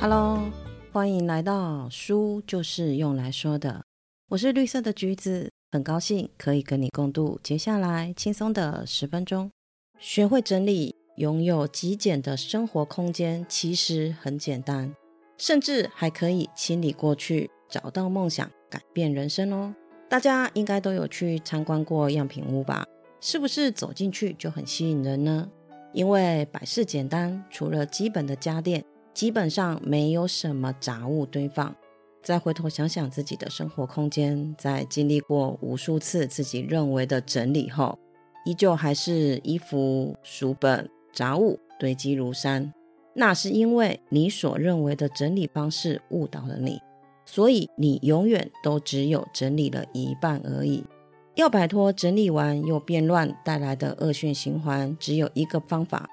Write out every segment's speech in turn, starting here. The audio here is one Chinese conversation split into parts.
Hello，欢迎来到书就是用来说的。我是绿色的橘子，很高兴可以跟你共度接下来轻松的十分钟。学会整理，拥有极简的生活空间，其实很简单，甚至还可以清理过去，找到梦想，改变人生哦。大家应该都有去参观过样品屋吧？是不是走进去就很吸引人呢？因为摆设简单，除了基本的家电。基本上没有什么杂物堆放。再回头想想自己的生活空间，在经历过无数次自己认为的整理后，依旧还是衣服、书本、杂物堆积如山。那是因为你所认为的整理方式误导了你，所以你永远都只有整理了一半而已。要摆脱整理完又变乱带来的恶性循环，只有一个方法。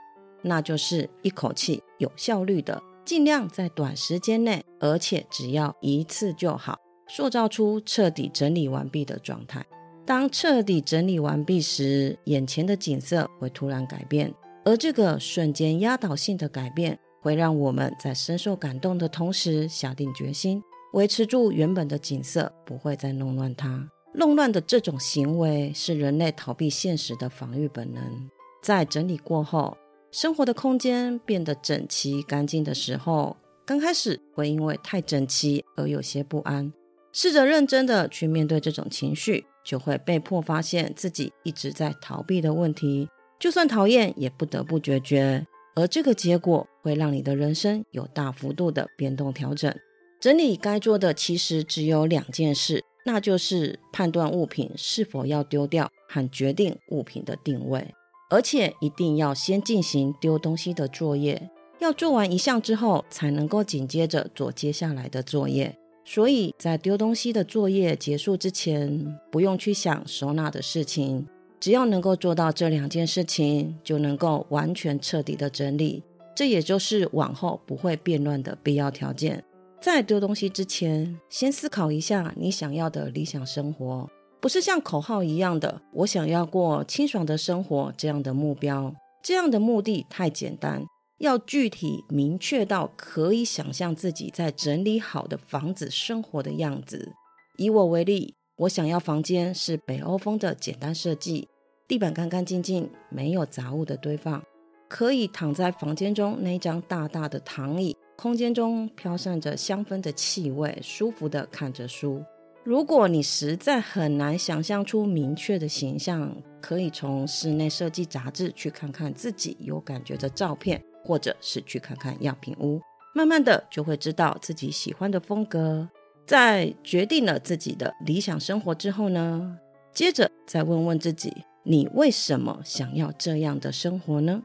那就是一口气有效率的，尽量在短时间内，而且只要一次就好，塑造出彻底整理完毕的状态。当彻底整理完毕时，眼前的景色会突然改变，而这个瞬间压倒性的改变，会让我们在深受感动的同时，下定决心维持住原本的景色，不会再弄乱它。弄乱的这种行为，是人类逃避现实的防御本能。在整理过后。生活的空间变得整齐干净的时候，刚开始会因为太整齐而有些不安。试着认真的去面对这种情绪，就会被迫发现自己一直在逃避的问题。就算讨厌，也不得不决绝。而这个结果会让你的人生有大幅度的变动调整。整理该做的其实只有两件事，那就是判断物品是否要丢掉和决定物品的定位。而且一定要先进行丢东西的作业，要做完一项之后，才能够紧接着做接下来的作业。所以在丢东西的作业结束之前，不用去想收纳的事情，只要能够做到这两件事情，就能够完全彻底的整理。这也就是往后不会变乱的必要条件。在丢东西之前，先思考一下你想要的理想生活。不是像口号一样的，我想要过清爽的生活这样的目标，这样的目的太简单，要具体明确到可以想象自己在整理好的房子生活的样子。以我为例，我想要房间是北欧风的简单设计，地板干干净净，没有杂物的堆放，可以躺在房间中那张大大的躺椅，空间中飘散着香氛的气味，舒服的看着书。如果你实在很难想象出明确的形象，可以从室内设计杂志去看看自己有感觉的照片，或者是去看看样品屋，慢慢的就会知道自己喜欢的风格。在决定了自己的理想生活之后呢，接着再问问自己，你为什么想要这样的生活呢？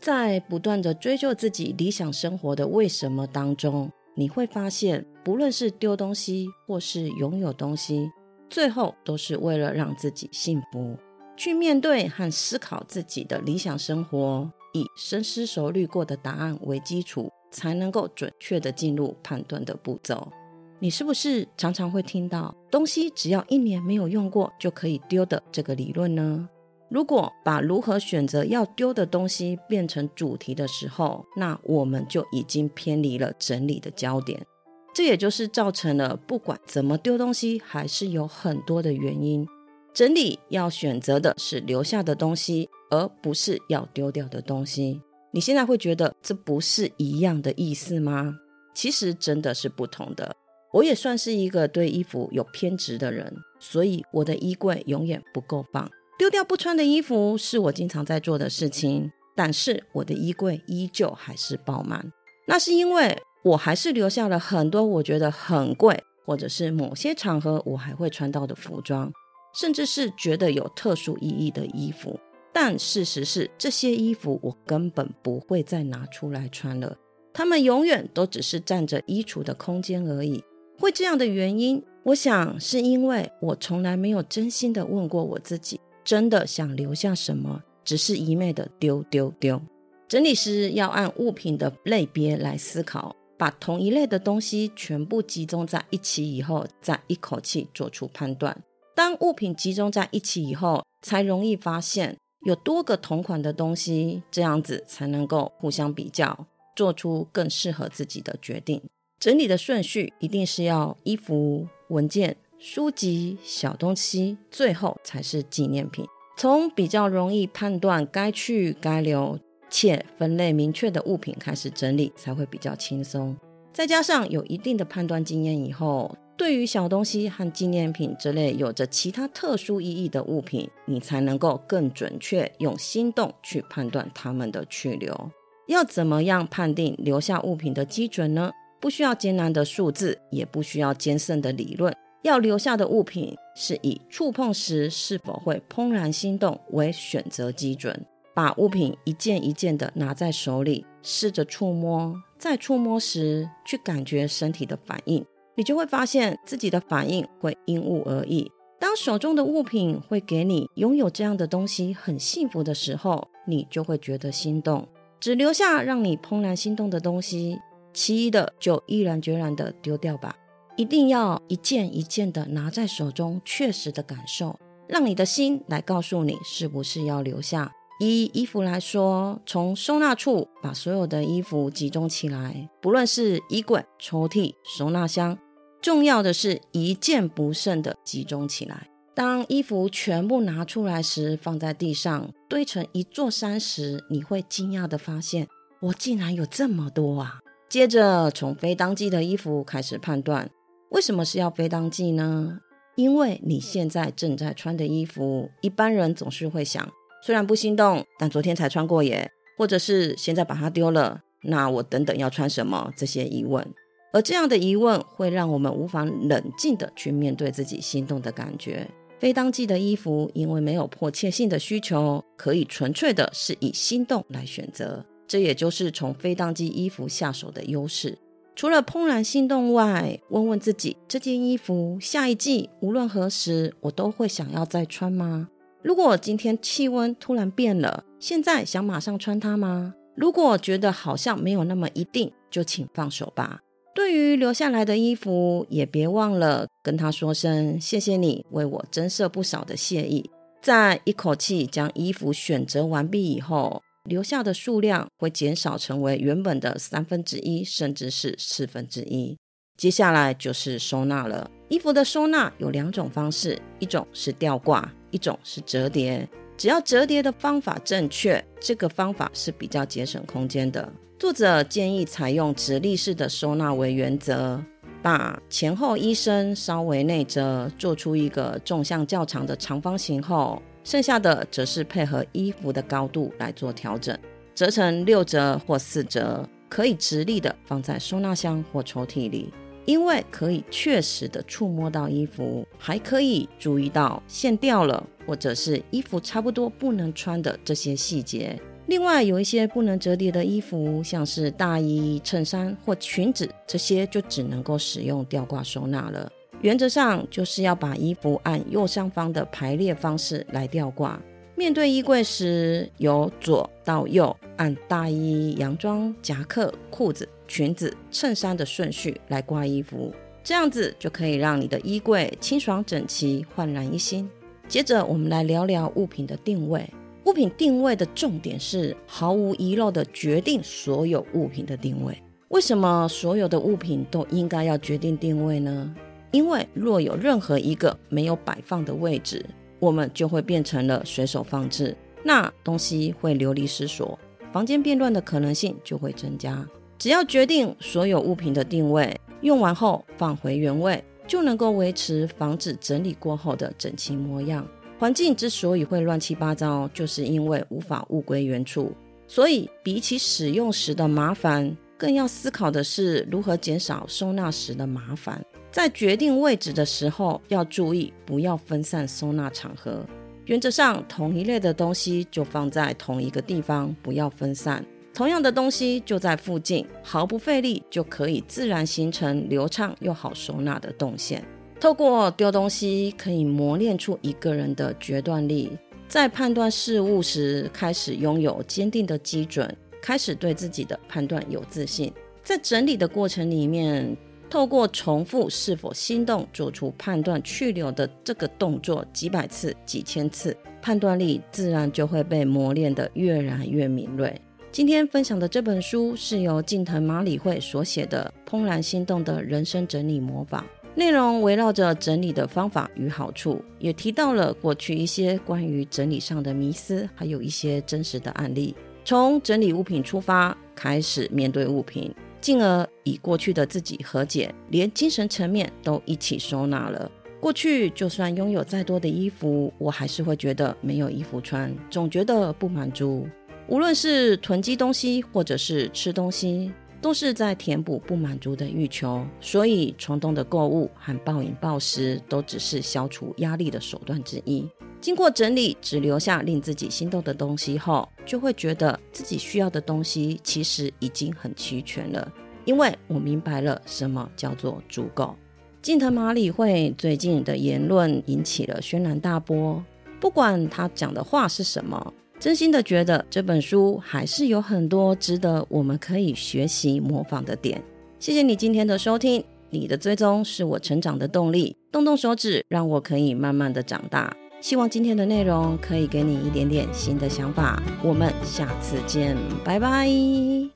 在不断的追究自己理想生活的为什么当中。你会发现，不论是丢东西或是拥有东西，最后都是为了让自己幸福。去面对和思考自己的理想生活，以深思熟虑过的答案为基础，才能够准确的进入判断的步骤。你是不是常常会听到东西只要一年没有用过就可以丢的这个理论呢？如果把如何选择要丢的东西变成主题的时候，那我们就已经偏离了整理的焦点。这也就是造成了不管怎么丢东西，还是有很多的原因。整理要选择的是留下的东西，而不是要丢掉的东西。你现在会觉得这不是一样的意思吗？其实真的是不同的。我也算是一个对衣服有偏执的人，所以我的衣柜永远不够放。丢掉不穿的衣服是我经常在做的事情，但是我的衣柜依旧还是爆满。那是因为我还是留下了很多我觉得很贵，或者是某些场合我还会穿到的服装，甚至是觉得有特殊意义的衣服。但事实是，这些衣服我根本不会再拿出来穿了，它们永远都只是占着衣橱的空间而已。会这样的原因，我想是因为我从来没有真心的问过我自己。真的想留下什么，只是一昧的丢丢丢。整理师要按物品的类别来思考，把同一类的东西全部集中在一起以后，再一口气做出判断。当物品集中在一起以后，才容易发现有多个同款的东西，这样子才能够互相比较。做出更适合自己的决定。整理的顺序一定是要衣服、文件、书籍、小东西，最后才是纪念品。从比较容易判断该去该留且分类明确的物品开始整理，才会比较轻松。再加上有一定的判断经验以后。对于小东西和纪念品这类有着其他特殊意义的物品，你才能够更准确用心动去判断它们的去留。要怎么样判定留下物品的基准呢？不需要艰难的数字，也不需要艰深的理论。要留下的物品是以触碰时是否会怦然心动为选择基准。把物品一件一件的拿在手里，试着触摸，在触摸时去感觉身体的反应。你就会发现自己的反应会因物而异。当手中的物品会给你拥有这样的东西很幸福的时候，你就会觉得心动。只留下让你怦然心动的东西，其余的就毅然决然的丢掉吧。一定要一件一件的拿在手中，确实的感受，让你的心来告诉你是不是要留下。以衣服来说，从收纳处把所有的衣服集中起来，不论是衣柜、抽屉、收纳箱，重要的是一件不剩的集中起来。当衣服全部拿出来时，放在地上堆成一座山时，你会惊讶的发现，我竟然有这么多啊！接着从非当季的衣服开始判断，为什么是要非当季呢？因为你现在正在穿的衣服，一般人总是会想。虽然不心动，但昨天才穿过耶，或者是现在把它丢了，那我等等要穿什么？这些疑问，而这样的疑问会让我们无法冷静的去面对自己心动的感觉。非当季的衣服，因为没有迫切性的需求，可以纯粹的是以心动来选择，这也就是从非当季衣服下手的优势。除了怦然心动外，问问自己，这件衣服下一季无论何时，我都会想要再穿吗？如果今天气温突然变了，现在想马上穿它吗？如果觉得好像没有那么一定，就请放手吧。对于留下来的衣服，也别忘了跟他说声谢谢你为我增色不少的谢意。在一口气将衣服选择完毕以后，留下的数量会减少成为原本的三分之一，甚至是四分之一。接下来就是收纳了。衣服的收纳有两种方式，一种是吊挂。一种是折叠，只要折叠的方法正确，这个方法是比较节省空间的。作者建议采用直立式的收纳为原则，把前后衣身稍微内折，做出一个纵向较长的长方形后，剩下的则是配合衣服的高度来做调整，折成六折或四折，可以直立的放在收纳箱或抽屉里。因为可以确实的触摸到衣服，还可以注意到线掉了，或者是衣服差不多不能穿的这些细节。另外，有一些不能折叠的衣服，像是大衣、衬衫或裙子，这些就只能够使用吊挂收纳了。原则上就是要把衣服按右上方的排列方式来吊挂。面对衣柜时，由左到右按大衣、洋装、夹克、裤子。裙子、衬衫的顺序来挂衣服，这样子就可以让你的衣柜清爽整齐、焕然一新。接着，我们来聊聊物品的定位。物品定位的重点是毫无遗漏的决定所有物品的定位。为什么所有的物品都应该要决定定位呢？因为若有任何一个没有摆放的位置，我们就会变成了随手放置，那东西会流离失所，房间变乱的可能性就会增加。只要决定所有物品的定位，用完后放回原位，就能够维持房子整理过后的整齐模样。环境之所以会乱七八糟，就是因为无法物归原处。所以，比起使用时的麻烦，更要思考的是如何减少收纳时的麻烦。在决定位置的时候，要注意不要分散收纳场合。原则上，同一类的东西就放在同一个地方，不要分散。同样的东西就在附近，毫不费力就可以自然形成流畅又好收纳的动线。透过丢东西，可以磨练出一个人的决断力，在判断事物时开始拥有坚定的基准，开始对自己的判断有自信。在整理的过程里面，透过重复是否心动，做出判断去留的这个动作几百次、几千次，判断力自然就会被磨练得越来越敏锐。今天分享的这本书是由近藤麻里惠所写的《怦然心动的人生整理魔法》，内容围绕着整理的方法与好处，也提到了过去一些关于整理上的迷思，还有一些真实的案例。从整理物品出发，开始面对物品，进而以过去的自己和解，连精神层面都一起收纳了。过去就算拥有再多的衣服，我还是会觉得没有衣服穿，总觉得不满足。无论是囤积东西，或者是吃东西，都是在填补不满足的欲求。所以，冲动的购物和暴饮暴食都只是消除压力的手段之一。经过整理，只留下令自己心动的东西后，就会觉得自己需要的东西其实已经很齐全了。因为我明白了什么叫做足够。近藤麻里惠最近的言论引起了轩然大波，不管他讲的话是什么。真心的觉得这本书还是有很多值得我们可以学习模仿的点。谢谢你今天的收听，你的追踪是我成长的动力。动动手指，让我可以慢慢的长大。希望今天的内容可以给你一点点新的想法。我们下次见，拜拜。